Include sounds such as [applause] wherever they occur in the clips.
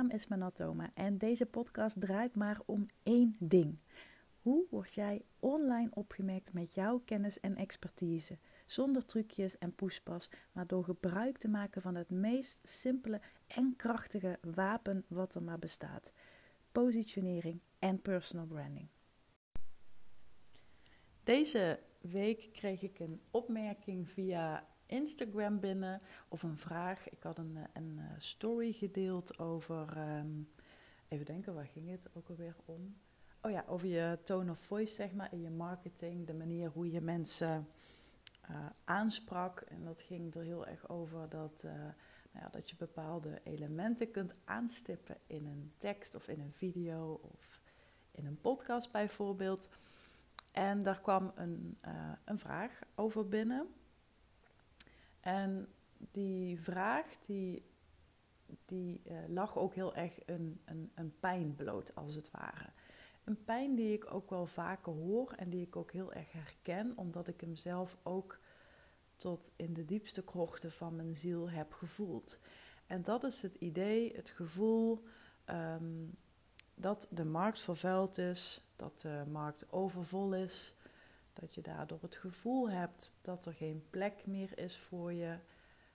naam is Manatoma en deze podcast draait maar om één ding. Hoe word jij online opgemerkt met jouw kennis en expertise? Zonder trucjes en poespas, maar door gebruik te maken van het meest simpele en krachtige wapen wat er maar bestaat: positionering en personal branding. Deze week kreeg ik een opmerking via Instagram binnen of een vraag. Ik had een, eh, een eh, story gedeeld over. Ehm, even denken, waar ging het ook alweer om? Oh ja, over je tone of voice, zeg maar, in je marketing. De manier hoe je mensen uh, aansprak. En dat ging er heel erg over dat, nou ja, dat je bepaalde elementen kunt aanstippen in een tekst of in een video of in een podcast bijvoorbeeld. En daar kwam een, een vraag over binnen. En die vraag, die, die uh, lag ook heel erg een, een, een pijn bloot, als het ware. Een pijn die ik ook wel vaker hoor en die ik ook heel erg herken, omdat ik hem zelf ook tot in de diepste krochten van mijn ziel heb gevoeld. En dat is het idee, het gevoel um, dat de markt vervuild is, dat de markt overvol is, dat je daardoor het gevoel hebt dat er geen plek meer is voor je.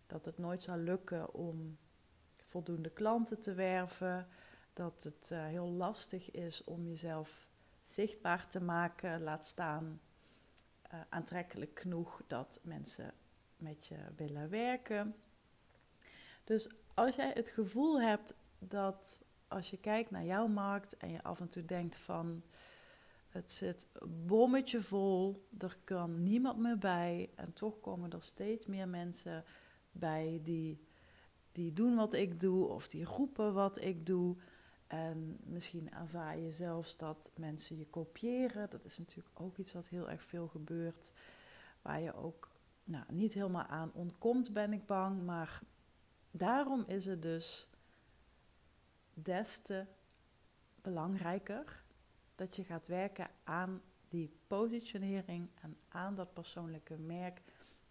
Dat het nooit zal lukken om voldoende klanten te werven. Dat het uh, heel lastig is om jezelf zichtbaar te maken. Laat staan uh, aantrekkelijk genoeg dat mensen met je willen werken. Dus als jij het gevoel hebt dat als je kijkt naar jouw markt en je af en toe denkt van het zit bommetje vol, er kan niemand meer bij. En toch komen er steeds meer mensen bij die, die doen wat ik doe of die roepen wat ik doe. En misschien ervaar je zelfs dat mensen je kopiëren. Dat is natuurlijk ook iets wat heel erg veel gebeurt. Waar je ook nou, niet helemaal aan ontkomt, ben ik bang. Maar daarom is het dus des te belangrijker dat je gaat werken aan die positionering en aan dat persoonlijke merk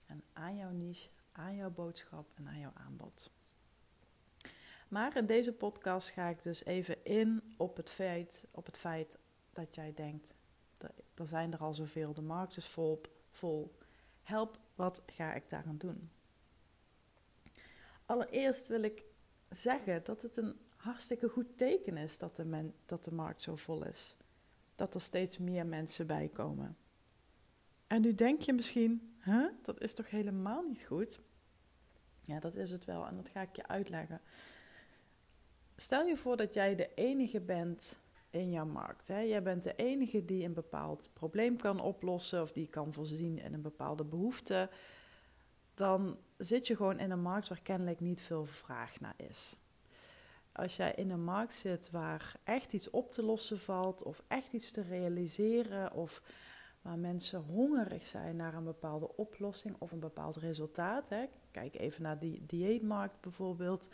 en aan jouw niche, aan jouw boodschap en aan jouw aanbod. Maar in deze podcast ga ik dus even in op het feit, op het feit dat jij denkt, er zijn er al zoveel, de markt is vol, vol. Help, wat ga ik daaraan doen? Allereerst wil ik zeggen dat het een hartstikke goed teken is dat men, dat de markt zo vol is dat er steeds meer mensen bij komen. En nu denk je misschien, huh, dat is toch helemaal niet goed? Ja, dat is het wel en dat ga ik je uitleggen. Stel je voor dat jij de enige bent in jouw markt. Hè? Jij bent de enige die een bepaald probleem kan oplossen of die kan voorzien in een bepaalde behoefte. Dan zit je gewoon in een markt waar kennelijk niet veel vraag naar is als jij in een markt zit waar echt iets op te lossen valt, of echt iets te realiseren, of waar mensen hongerig zijn naar een bepaalde oplossing of een bepaald resultaat. Hè. Kijk even naar die dieetmarkt bijvoorbeeld.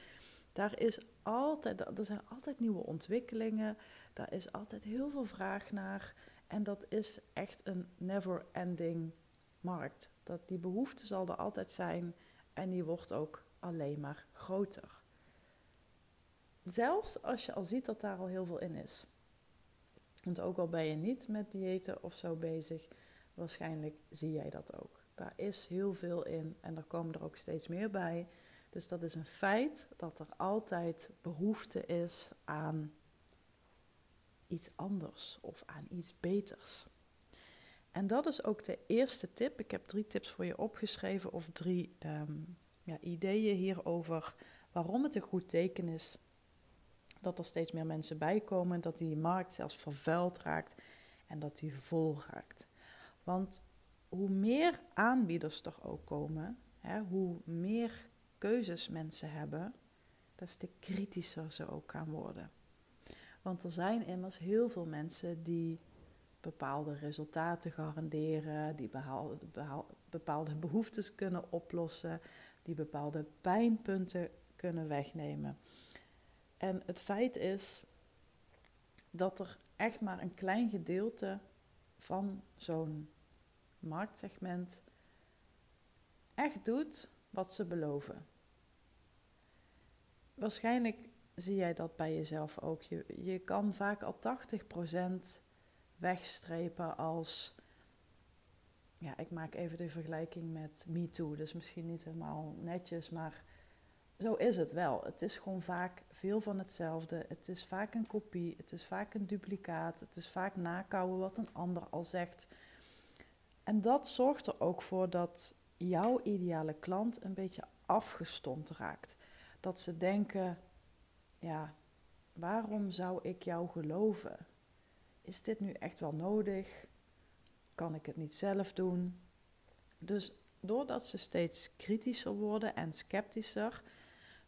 Daar, is altijd, er zijn altijd nieuwe ontwikkelingen, daar is altijd heel veel vraag naar. En dat is echt een never-ending markt. Dat, die behoefte zal er altijd zijn en die wordt ook alleen maar groter. Zelfs als je al ziet dat daar al heel veel in is. Want ook al ben je niet met diëten of zo bezig, waarschijnlijk zie jij dat ook. Daar is heel veel in en er komen er ook steeds meer bij. Dus dat is een feit dat er altijd behoefte is aan iets anders of aan iets beters. En dat is ook de eerste tip. Ik heb drie tips voor je opgeschreven of drie ehm, ja, ideeën hierover waarom het een goed teken is dat er steeds meer mensen bijkomen, dat die markt zelfs vervuild raakt en dat die vol raakt. Want hoe meer aanbieders er ook komen, hè, hoe meer keuzes mensen hebben, des te kritischer ze ook gaan worden. Want er zijn immers heel veel mensen die bepaalde resultaten garanderen, die bepaalde behoeftes kunnen oplossen, die bepaalde pijnpunten kunnen wegnemen. En het feit is dat er echt maar een klein gedeelte van zo'n marktsegment echt doet wat ze beloven. Waarschijnlijk zie jij dat bij jezelf ook. Je, je kan vaak al 80% wegstrepen als. Ja, ik maak even de vergelijking met MeToo. Dus misschien niet helemaal netjes, maar zo is het wel. Het is gewoon vaak veel van hetzelfde. Het is vaak een kopie, het is vaak een duplicaat, het is vaak nakouwen wat een ander al zegt. En dat zorgt er ook voor dat jouw ideale klant een beetje afgestompt raakt. Dat ze denken: ja, waarom zou ik jou geloven? Is dit nu echt wel nodig? Kan ik het niet zelf doen? Dus doordat ze steeds kritischer worden en sceptischer,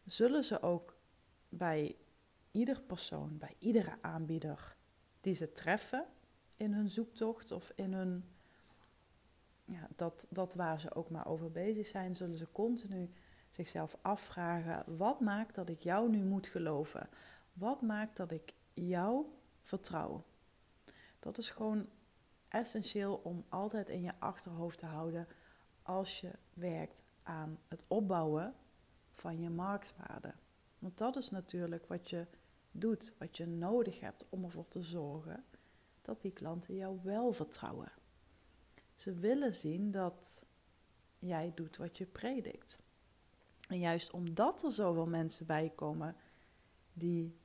zullen ze ook bij ieder persoon, bij iedere aanbieder die ze treffen in hun zoektocht of in hun, ja, dat, dat waar ze ook maar over bezig zijn, zullen ze continu zichzelf afvragen: wat maakt dat ik jou nu moet geloven? Wat maakt dat ik jou vertrouw? Dat is gewoon essentieel om altijd in je achterhoofd te houden als je werkt aan het opbouwen van je marktwaarde. Want dat is natuurlijk wat je doet, wat je nodig hebt om ervoor te zorgen dat die klanten jou wel vertrouwen. Ze willen zien dat jij doet wat je predikt. En juist omdat er zoveel mensen bij komen die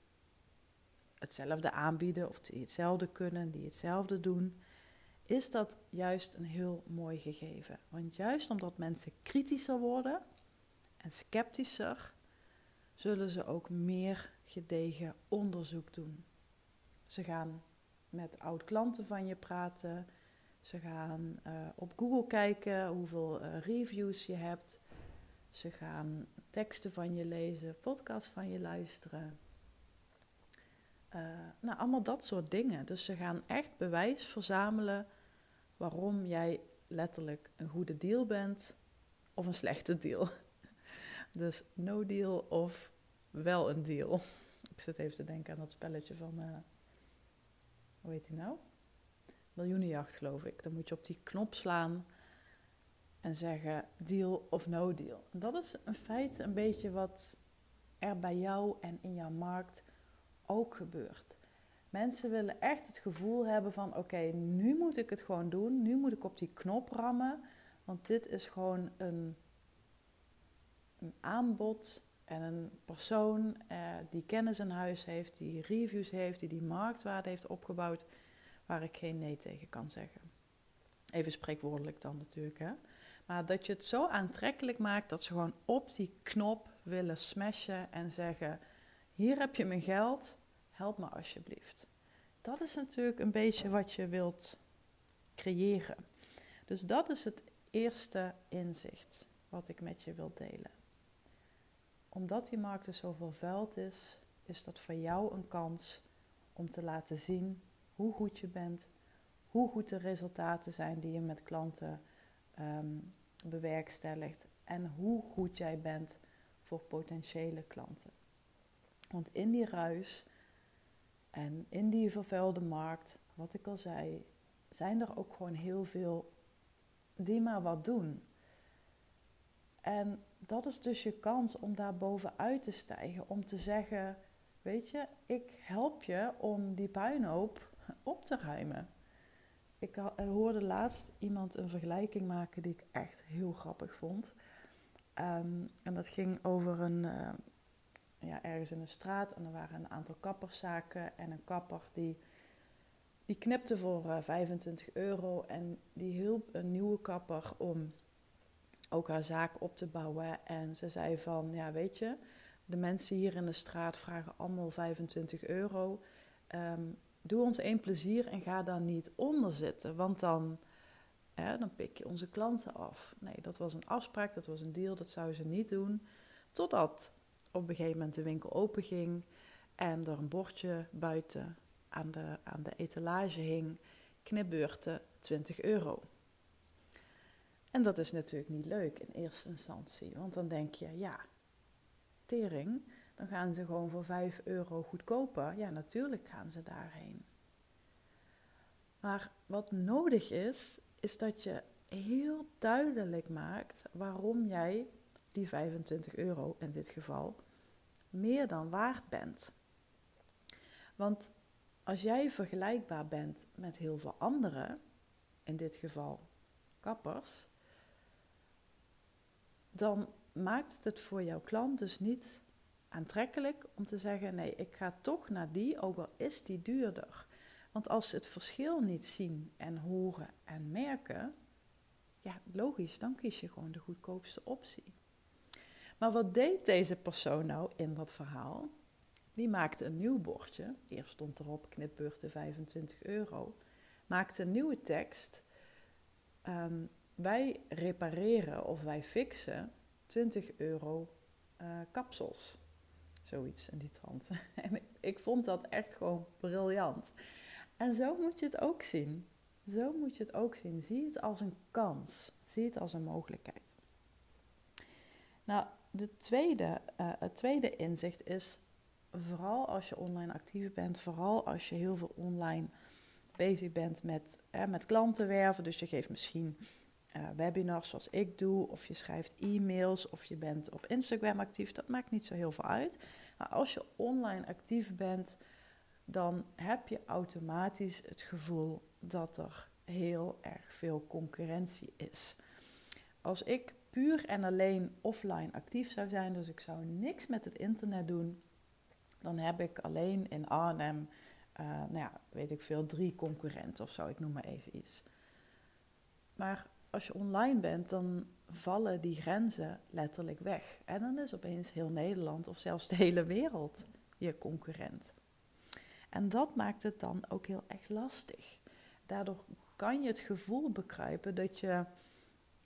hetzelfde aanbieden of die hetzelfde kunnen, die hetzelfde doen, is dat juist een heel mooi gegeven. Want juist omdat mensen kritischer worden en sceptischer, zullen ze ook meer gedegen onderzoek doen. Ze gaan met oud-klanten van je praten. Ze gaan uh, op Google kijken hoeveel uh, reviews je hebt. Ze gaan teksten van je lezen, podcasts van je luisteren. Uh, nou, allemaal dat soort dingen. Dus ze gaan echt bewijs verzamelen waarom jij letterlijk een goede deal bent of een slechte deal. Dus no deal of wel een deal. [laughs] Ik zit even te denken aan dat spelletje van, uh, hoe heet die nou? Miljoenenjacht geloof ik. Dan moet je op die knop slaan en zeggen deal of no deal. Dat is een feit een beetje wat er bij jou en in jouw markt ook gebeurt. Mensen willen echt het gevoel hebben van oké, nu moet ik het gewoon doen. Nu moet ik op die knop rammen. Want dit is gewoon een, een aanbod en een persoon eh, die kennis in huis heeft, die reviews heeft, die die marktwaarde heeft opgebouwd, waar ik geen nee tegen kan zeggen. Even spreekwoordelijk dan natuurlijk, hè. Maar dat je het zo aantrekkelijk maakt dat ze gewoon op die knop willen smashen en zeggen: Hier heb je mijn geld, help me alsjeblieft. Dat is natuurlijk een beetje wat je wilt creëren. Dus dat is het eerste inzicht wat ik met je wil delen. Omdat die markt dus zo vervuild is, is dat voor jou een kans om te laten zien hoe goed je bent, hoe goed de resultaten zijn die je met klanten um, bewerkstelligt en hoe goed jij bent voor potentiële klanten. Want in die ruis en in die vervuilde markt, wat ik al zei, zijn er ook gewoon heel veel die maar wat doen. En dat is dus je kans om daar bovenuit te stijgen, om te zeggen: Weet je, ik help je om die puinhoop op te ruimen. Ik hoorde laatst iemand een vergelijking maken die ik echt heel grappig vond. Ehm, en dat ging over een, uh, ja, ergens in een straat en er waren een aantal kapperszaken en een kapper die, die knipte voor uh, eh, 25 euro en die hielp een nieuwe kapper om ook haar zaak op te bouwen. En ze zei van, ja weet je, de mensen hier in de straat vragen allemaal 25 euro. Um, doe ons één plezier en ga daar niet onder zitten. Want dan, hè, dan pik je onze klanten af. Nee, dat was een afspraak, dat was een deal, dat zou ze niet doen. Totdat op een gegeven moment de winkel open ging en er een bordje buiten aan de, aan de etalage hing: knipbeurten 20 euro. En dat is natuurlijk niet leuk in eerste instantie, want dan denk je: ja, tering dan gaan ze gewoon voor 5 euro goedkoper. Ja, natuurlijk gaan ze daarheen. Maar wat nodig is, is dat je heel duidelijk maakt waarom jij die 25 euro in dit geval meer dan waard bent. Want als jij vergelijkbaar bent met heel veel anderen, in dit geval kappers, dan maakt het voor jouw klant dus niet aantrekkelijk om te zeggen: nee, ik ga toch naar die, ook al is die duurder. Want als ze het verschil niet zien en horen en merken, ja, logisch, dan kies je gewoon de goedkoopste optie. Maar wat deed deze persoon nou in dat verhaal? Die maakte een nieuw bordje. Eerst stond erop knipbeurten 25 euro. Maakte een nieuwe tekst. Ehm, wij repareren of wij fixen 20 euro uh, kapsels. Zoiets in die trant. [laughs] En ik, vond dat echt gewoon briljant. En zo moet je het ook zien. Zo moet je het ook zien. Zie het als een kans. Zie het als een mogelijkheid. Nou, de tweede, uh, het tweede inzicht is vooral als je online actief bent, vooral als je heel veel online bezig bent met, uh, met klanten werven. Dus je geeft misschien webinars zoals ik doe, of je schrijft e-mails, of je bent op Instagram actief. Dat maakt niet zo heel veel uit. Maar als je online actief bent, dan heb je automatisch het gevoel dat er heel erg veel concurrentie is. Als ik puur en alleen offline actief zou zijn, dus ik zou niks met het internet doen, dan heb ik alleen in Arnhem, uh, nou ja, weet ik veel, drie concurrenten of zo, ik noem maar even iets. Maar als je online bent, dan vallen die grenzen letterlijk weg. En dan is opeens heel Nederland of zelfs de hele wereld je concurrent. En dat maakt het dan ook heel erg lastig. Daardoor kan je het gevoel bekruipen dat je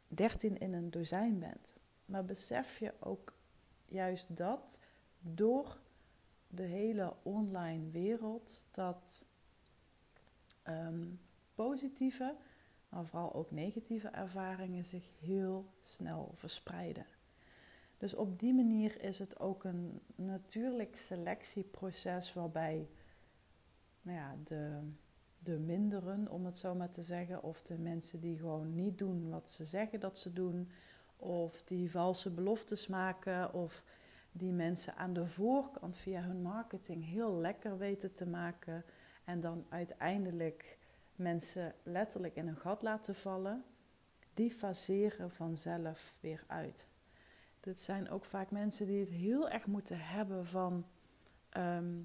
13 in een dozijn bent. Maar besef je ook juist dat door de hele online wereld dat ehm, positieve, maar vooral ook negatieve ervaringen zich heel snel verspreiden. Dus op die manier is het ook een natuurlijk selectieproces waarbij nou ja, de, de minderen, om het zo maar te zeggen, of de mensen die gewoon niet doen wat ze zeggen dat ze doen, of die valse beloftes maken, of die mensen aan de voorkant via hun marketing heel lekker weten te maken en dan uiteindelijk mensen letterlijk in een gat laten vallen, die faseren vanzelf weer uit. Dit zijn ook vaak mensen die het heel erg moeten hebben van ehm,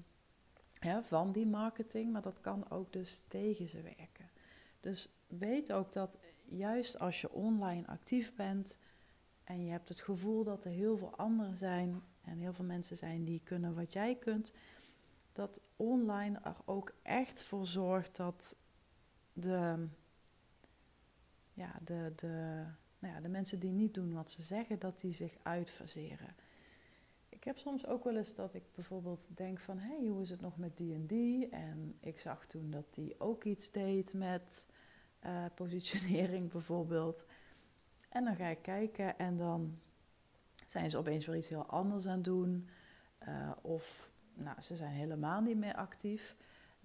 van die marketing, maar dat kan ook dus tegen ze werken. Dus weet ook dat juist als je online actief bent en je hebt het gevoel dat er heel veel anderen zijn en heel veel mensen zijn die kunnen wat jij kunt, dat online er ook echt voor zorgt dat de, ja, de, de, nou ja, de mensen die niet doen wat ze zeggen, dat die zich uitfaseren. Ik heb soms ook wel eens dat ik bijvoorbeeld denk van... hé, hey, hoe is het nog met die en die? En ik zag toen dat die ook iets deed met uh, positionering [laughs] bijvoorbeeld. En dan ga ik kijken en dan zijn ze opeens weer iets heel anders aan het doen. Uh, of nou, ze zijn helemaal niet meer actief.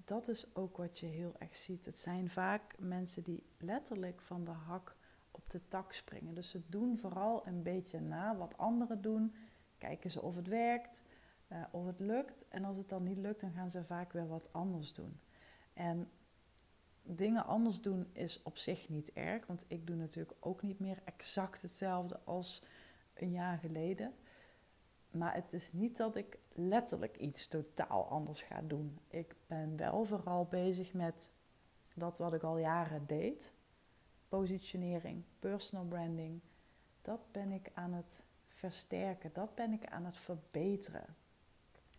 Dat is ook wat je heel erg ziet. Het zijn vaak mensen die letterlijk van de hak op de tak springen. Dus ze doen vooral een beetje na wat anderen doen kijken ze of het werkt, uh, of het lukt. En als het dan niet lukt, dan gaan ze vaak weer wat anders doen. En dingen anders doen is op zich niet erg, want ik doe natuurlijk ook niet meer exact hetzelfde als een jaar geleden. Maar het is niet dat ik letterlijk iets totaal anders ga doen. Ik ben wel vooral bezig met dat wat ik al jaren deed. Positionering, personal branding. Dat ben ik aan het versterken. Dat ben ik aan het verbeteren.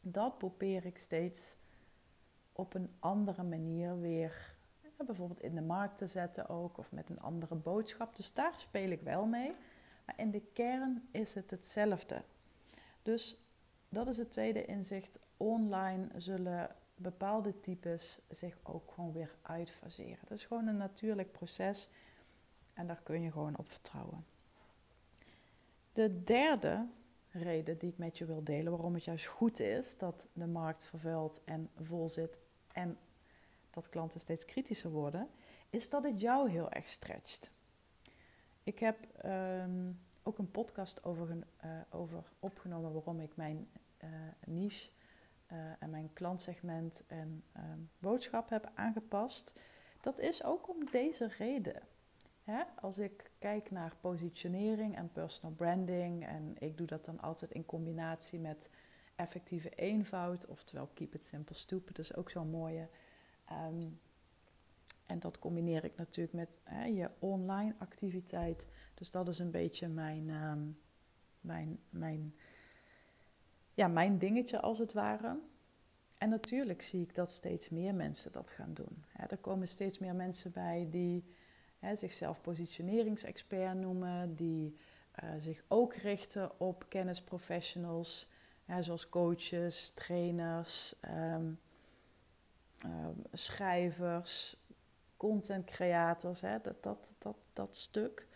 Dat probeer ik steeds op een andere manier weer, bijvoorbeeld in de markt te zetten ook, of met een andere boodschap. Dus daar speel ik wel mee. Maar in de kern is het hetzelfde. Dus dat is het tweede inzicht. Online zullen bepaalde types zich ook gewoon weer uitfaseren. Het is gewoon een natuurlijk proces en daar kun je gewoon op vertrouwen. De derde reden die ik met je wil delen, waarom het juist goed is dat de markt vervuild en vol zit en dat klanten steeds kritischer worden, is dat het jou heel erg stretcht. Ik heb um, ook een podcast over, uh, over, opgenomen waarom ik mijn niche en mijn klantsegment en ehm, boodschap heb aangepast. Dat is ook om deze reden. Als ik kijk naar positionering en personal branding, en ik doe dat dan altijd in combinatie met effectieve eenvoud, oftewel keep it simple stupid, dat is ook zo'n mooie. Ehm, en dat combineer ik natuurlijk met hè, je online activiteit. Dus dat is een beetje mijn, ehm, mijn, mijn, ja, mijn dingetje als het ware. En natuurlijk zie ik dat steeds meer mensen dat gaan doen. er komen steeds meer mensen bij die zichzelf positioneringsexpert noemen, die uh, zich ook richten op kennisprofessionals, zoals coaches, trainers, um, schrijvers, content creators, hè, dat, dat, dat, dat stuk.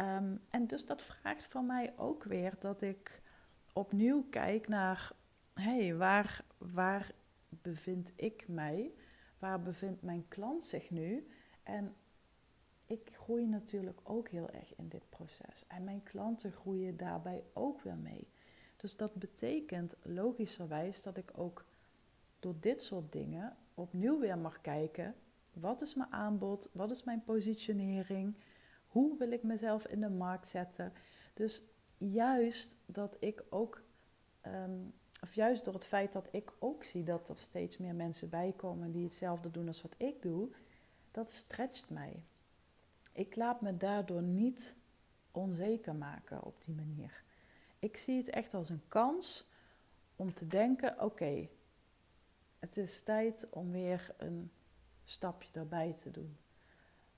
Ehm, en dus dat vraagt van mij ook weer dat ik opnieuw kijk naar, hé, hey, waar, waar bevind ik mij? Waar bevindt mijn klant zich nu? En ik groei natuurlijk ook heel erg in dit proces. En mijn klanten groeien daarbij ook weer mee. Dus dat betekent logischerwijs dat ik ook door dit soort dingen opnieuw weer mag kijken. Wat is mijn aanbod? Wat is mijn positionering? Hoe wil ik mezelf in de markt zetten? Dus juist dat ik ook, ehm, of juist door het feit dat ik ook zie dat er steeds meer mensen bijkomen die hetzelfde doen als wat ik doe, dat stretcht mij. Ik laat me daardoor niet onzeker maken op die manier. Ik zie het echt als een kans om te denken: oké, het is tijd om weer een stapje erbij te doen.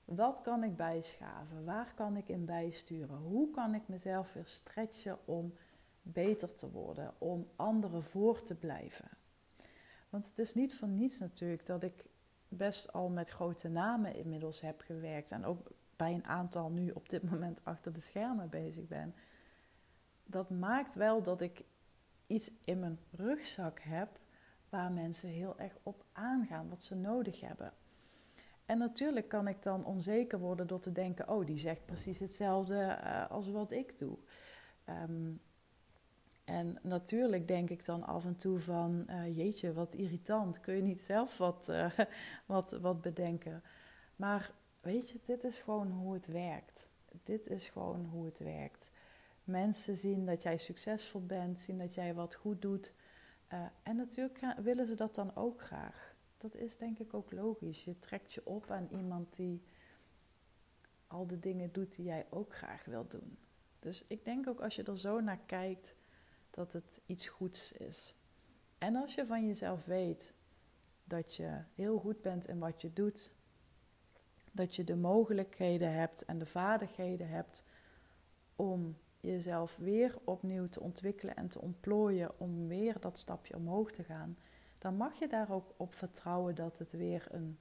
Wat kan ik bijschaven? Waar kan ik in bijsturen? Hoe kan ik mezelf weer stretchen om beter te worden, om anderen voor te blijven? Want het is niet voor niets natuurlijk dat ik best al met grote namen inmiddels heb gewerkt en ook bij een aantal nu op dit moment achter de schermen bezig ben. Dat maakt wel dat ik iets in mijn rugzak heb waar mensen heel erg op aangaan, wat ze nodig hebben. En natuurlijk kan ik dan onzeker worden door te denken: oh, die zegt precies hetzelfde uh, als wat ik doe. Um, en natuurlijk denk ik dan af en toe van: uh, jeetje, wat irritant. Kun je niet zelf wat, uh, [laughs] wat, wat bedenken? Maar weet je, dit is gewoon hoe het werkt. Dit is gewoon hoe het werkt. Mensen zien dat jij succesvol bent, zien dat jij wat goed doet. En natuurlijk willen ze dat dan ook graag. Dat is denk ik ook logisch. Je trekt je op aan iemand die al de dingen doet die jij ook graag wilt doen. Dus ik denk ook als je er zo naar kijkt, dat het iets goeds is. En als je van jezelf weet dat je heel goed bent in wat je doet, dat je de mogelijkheden hebt en de vaardigheden hebt om jezelf weer opnieuw te ontwikkelen en te ontplooien om weer dat stapje omhoog te gaan, dan mag je daar ook op vertrouwen dat het weer een,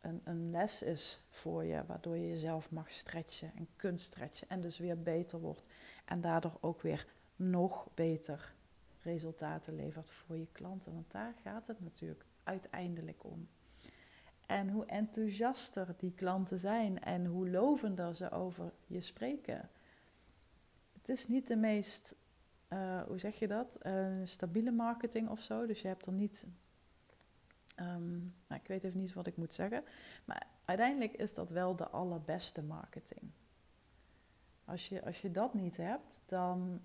een, een les is voor je, waardoor je jezelf mag stretchen en kunt stretchen en dus weer beter wordt en daardoor ook weer nog beter resultaten levert voor je klanten. Want daar gaat het natuurlijk uiteindelijk om. En hoe enthousiaster die klanten zijn en hoe lovender ze over je spreken. Het is niet de meest, uh, hoe zeg je dat, uh, stabiele marketing of zo. Dus je hebt er niet, um, nou, ik weet even niet wat ik moet zeggen. Maar uiteindelijk is dat wel de allerbeste marketing. Als je, als je dat niet hebt, dan,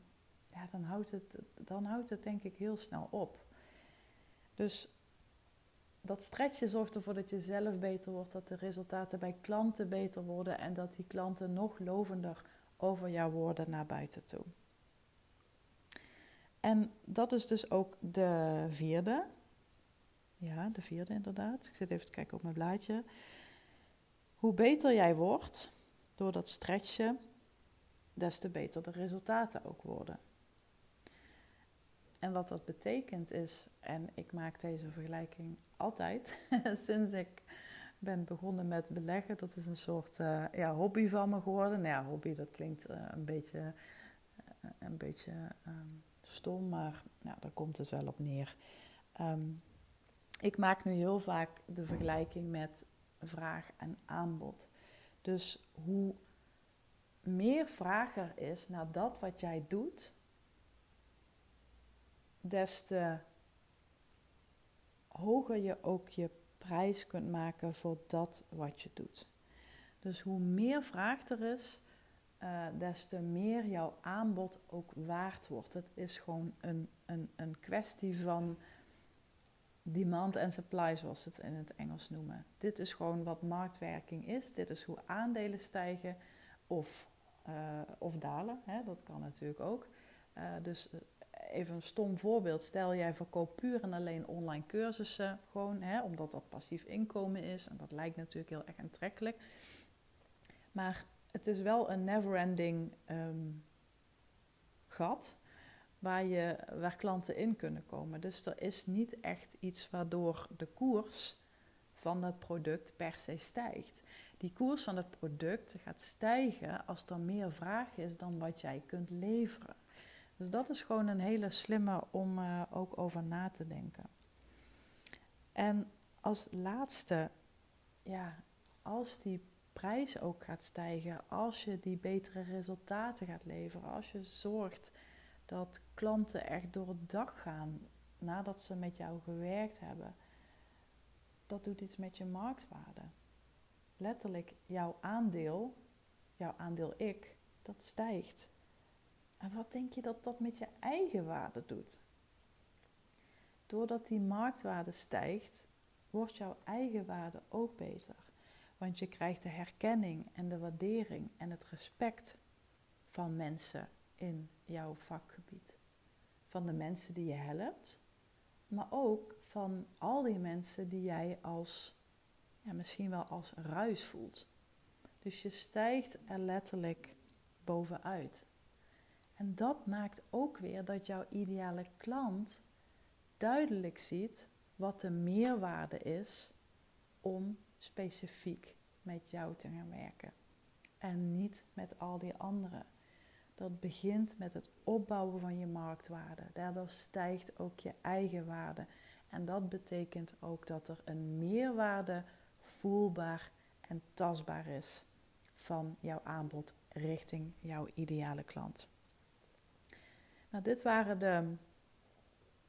ja, dan, houdt het, dan houdt het denk ik heel snel op. Dus dat stretchen zorgt ervoor dat je zelf beter wordt, dat de resultaten bij klanten beter worden en dat die klanten nog lovender over jou worden naar buiten toe. En dat is dus ook de vierde. Ja, de vierde inderdaad. Ik zit even te kijken op mijn blaadje. Hoe beter jij wordt door dat stretchen, des te beter de resultaten ook worden. En wat dat betekent is, en ik maak deze vergelijking altijd [laughs] sinds ik ben begonnen met beleggen. Dat is een soort uh, ja, hobby van me geworden. Nou ja, hobby, dat klinkt uh, een beetje, uh, een beetje um, stom, maar nou, daar komt het wel op neer. Um, ik maak nu heel vaak de vergelijking met vraag en aanbod. Dus hoe meer vraag er is naar dat wat jij doet, des te hoger je ook je prijs kunt maken voor dat wat je doet. Dus hoe meer vraag er is, uh, des te meer jouw aanbod ook waard wordt. Het is gewoon een, een, een kwestie van demand en supply, zoals ze het in het Engels noemen. Dit is gewoon wat marktwerking is. Dit is hoe aandelen stijgen of, uh, of dalen. Hè? Dat kan natuurlijk ook. Uh, dus even een stom voorbeeld. Stel jij verkoopt puur en alleen online cursussen, gewoon hè, omdat dat passief inkomen is. En dat lijkt natuurlijk heel erg aantrekkelijk. Maar het is wel een never-ending um, gat waar, je, waar klanten in kunnen komen. Dus er is niet echt iets waardoor de koers van het product per se stijgt. Die koers van het product gaat stijgen als er meer vraag is dan wat jij kunt leveren. Dus dat is gewoon een hele slimme om uh, ook over na te denken. En als laatste, ja, als die prijs ook gaat stijgen, als je die betere resultaten gaat leveren, als je zorgt dat klanten echt door het dak gaan nadat ze met jou gewerkt hebben, dat doet iets met je marktwaarde. Letterlijk, jouw aandeel, jouw aandeel ik, dat stijgt. En wat denk je dat dat met je eigen waarde doet? Doordat die marktwaarde stijgt, wordt jouw eigen waarde ook beter. Want je krijgt de herkenning en de waardering en het respect van mensen in jouw vakgebied. Van de mensen die je helpt, maar ook van al die mensen die jij als, ja, misschien wel als ruis voelt. Dus je stijgt er letterlijk bovenuit. En dat maakt ook weer dat jouw ideale klant duidelijk ziet wat de meerwaarde is om specifiek met jou te gaan werken. En niet met al die anderen. Dat begint met het opbouwen van je marktwaarde. Daardoor stijgt ook je eigen waarde. En dat betekent ook dat er een meerwaarde voelbaar en tastbaar is van jouw aanbod richting jouw ideale klant. Nou, dit waren de,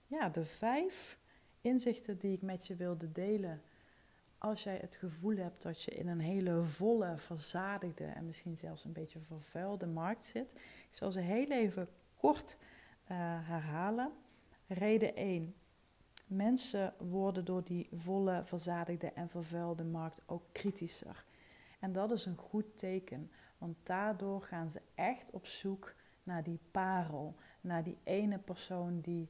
ja, de vijf inzichten die ik met je wilde delen. Als jij het gevoel hebt dat je in een hele volle, verzadigde en misschien zelfs een beetje vervuilde markt zit. Ik zal ze heel even kort uh, herhalen. Reden 1. Mensen worden door die volle, verzadigde en vervuilde markt ook kritischer. En dat is een goed teken, want daardoor gaan ze echt op zoek naar die parel, naar die ene persoon die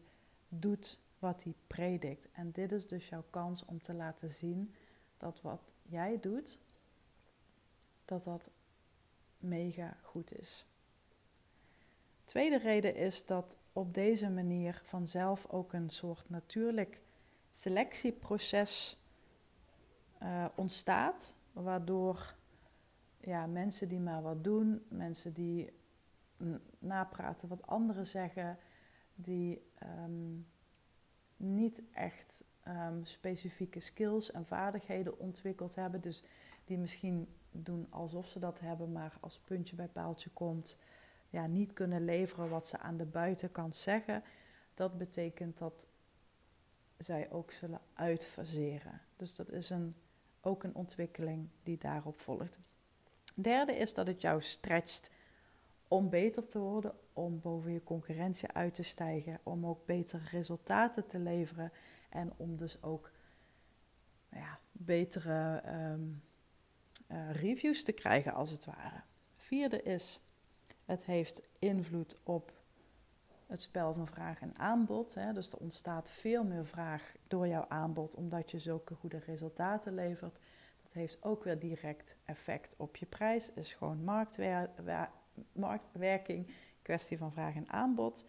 doet wat hij predikt. En dit is dus jouw kans om te laten zien dat wat jij doet, dat dat mega goed is. Tweede reden is dat op deze manier vanzelf ook een soort natuurlijk selectieproces uh, ontstaat, waardoor ja, mensen die maar wat doen, mensen die napraten wat anderen zeggen, die ehm, niet echt um, specifieke skills en vaardigheden ontwikkeld hebben. Dus die misschien doen alsof ze dat hebben, maar als puntje bij paaltje komt, ja, niet kunnen leveren wat ze aan de buitenkant zeggen. Dat betekent dat zij ook zullen uitfaseren. Dus dat is een, ook een ontwikkeling die daarop volgt. Derde is dat het jou stretcht om beter te worden, om boven je concurrentie uit te stijgen, om ook betere resultaten te leveren en om dus ook nou ja, betere ehm, eh, reviews te krijgen, als het ware. Vierde is, het heeft invloed op het spel van vraag en aanbod. Hè. Dus er ontstaat veel meer vraag door jouw aanbod, omdat je zulke goede resultaten levert. Dat heeft ook weer direct effect op je prijs. Is gewoon marktwerking, kwestie van vraag en aanbod.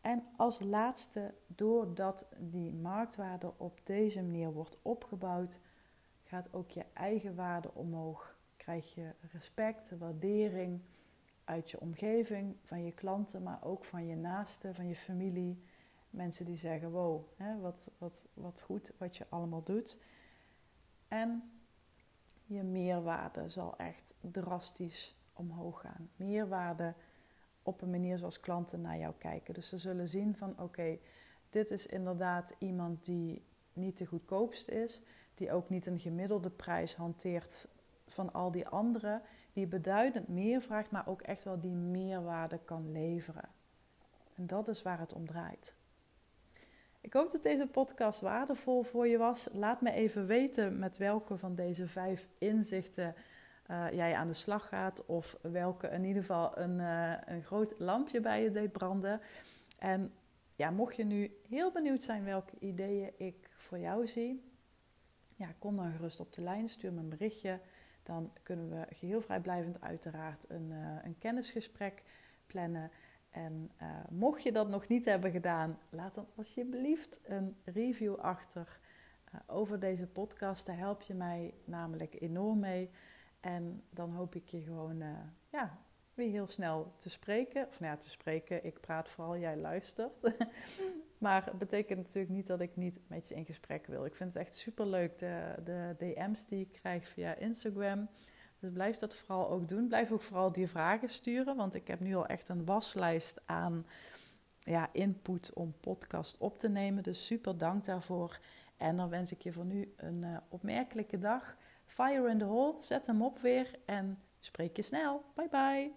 En als laatste, doordat die marktwaarde op deze manier wordt opgebouwd, gaat ook je eigen waarde omhoog. Krijg je respect, waardering uit je omgeving, van je klanten, maar ook van je naasten, van je familie. Mensen die zeggen: Wow, hè, wat, wat, wat goed wat je allemaal doet. En je meerwaarde zal echt drastisch omhoog gaan. Meerwaarde op een manier zoals klanten naar jou kijken. Dus ze zullen zien van oké, dit is inderdaad iemand die niet de goedkoopst is, die ook niet een gemiddelde prijs hanteert van al die anderen, die beduidend meer vraagt, maar ook echt wel die meerwaarde kan leveren. En dat is waar het om draait. Ik hoop dat deze podcast waardevol voor je was. Laat me even weten met welke van deze vijf inzichten uh, jij aan de slag gaat. Of welke in ieder geval een, uh, een groot lampje bij je deed branden. En ja, mocht je nu heel benieuwd zijn welke ideeën ik voor jou zie, ja, kom dan gerust op de lijn, stuur me een berichtje. Dan kunnen we geheel vrijblijvend uiteraard een, uh, een kennisgesprek plannen. En mocht je dat nog niet hebben gedaan, laat dan alsjeblieft een review achter over deze podcast. Daar help je mij namelijk enorm mee. En dan hoop ik je gewoon uh, ja, weer heel snel te spreken. Of nou ja, te spreken, ik praat vooral, jij luistert. [laughs] maar het betekent natuurlijk niet dat ik niet met je in gesprek wil. Ik vind het echt super leuk, de, de DM's die ik krijg via Instagram. Dus blijf dat vooral ook doen. Blijf ook vooral die vragen sturen, want ik heb nu al echt een waslijst aan ja, input om podcast op te nemen. Dus super dank daarvoor. En dan wens ik je voor nu een uh, opmerkelijke dag. Fire in the hole, zet hem op weer en spreek je snel. Bye bye.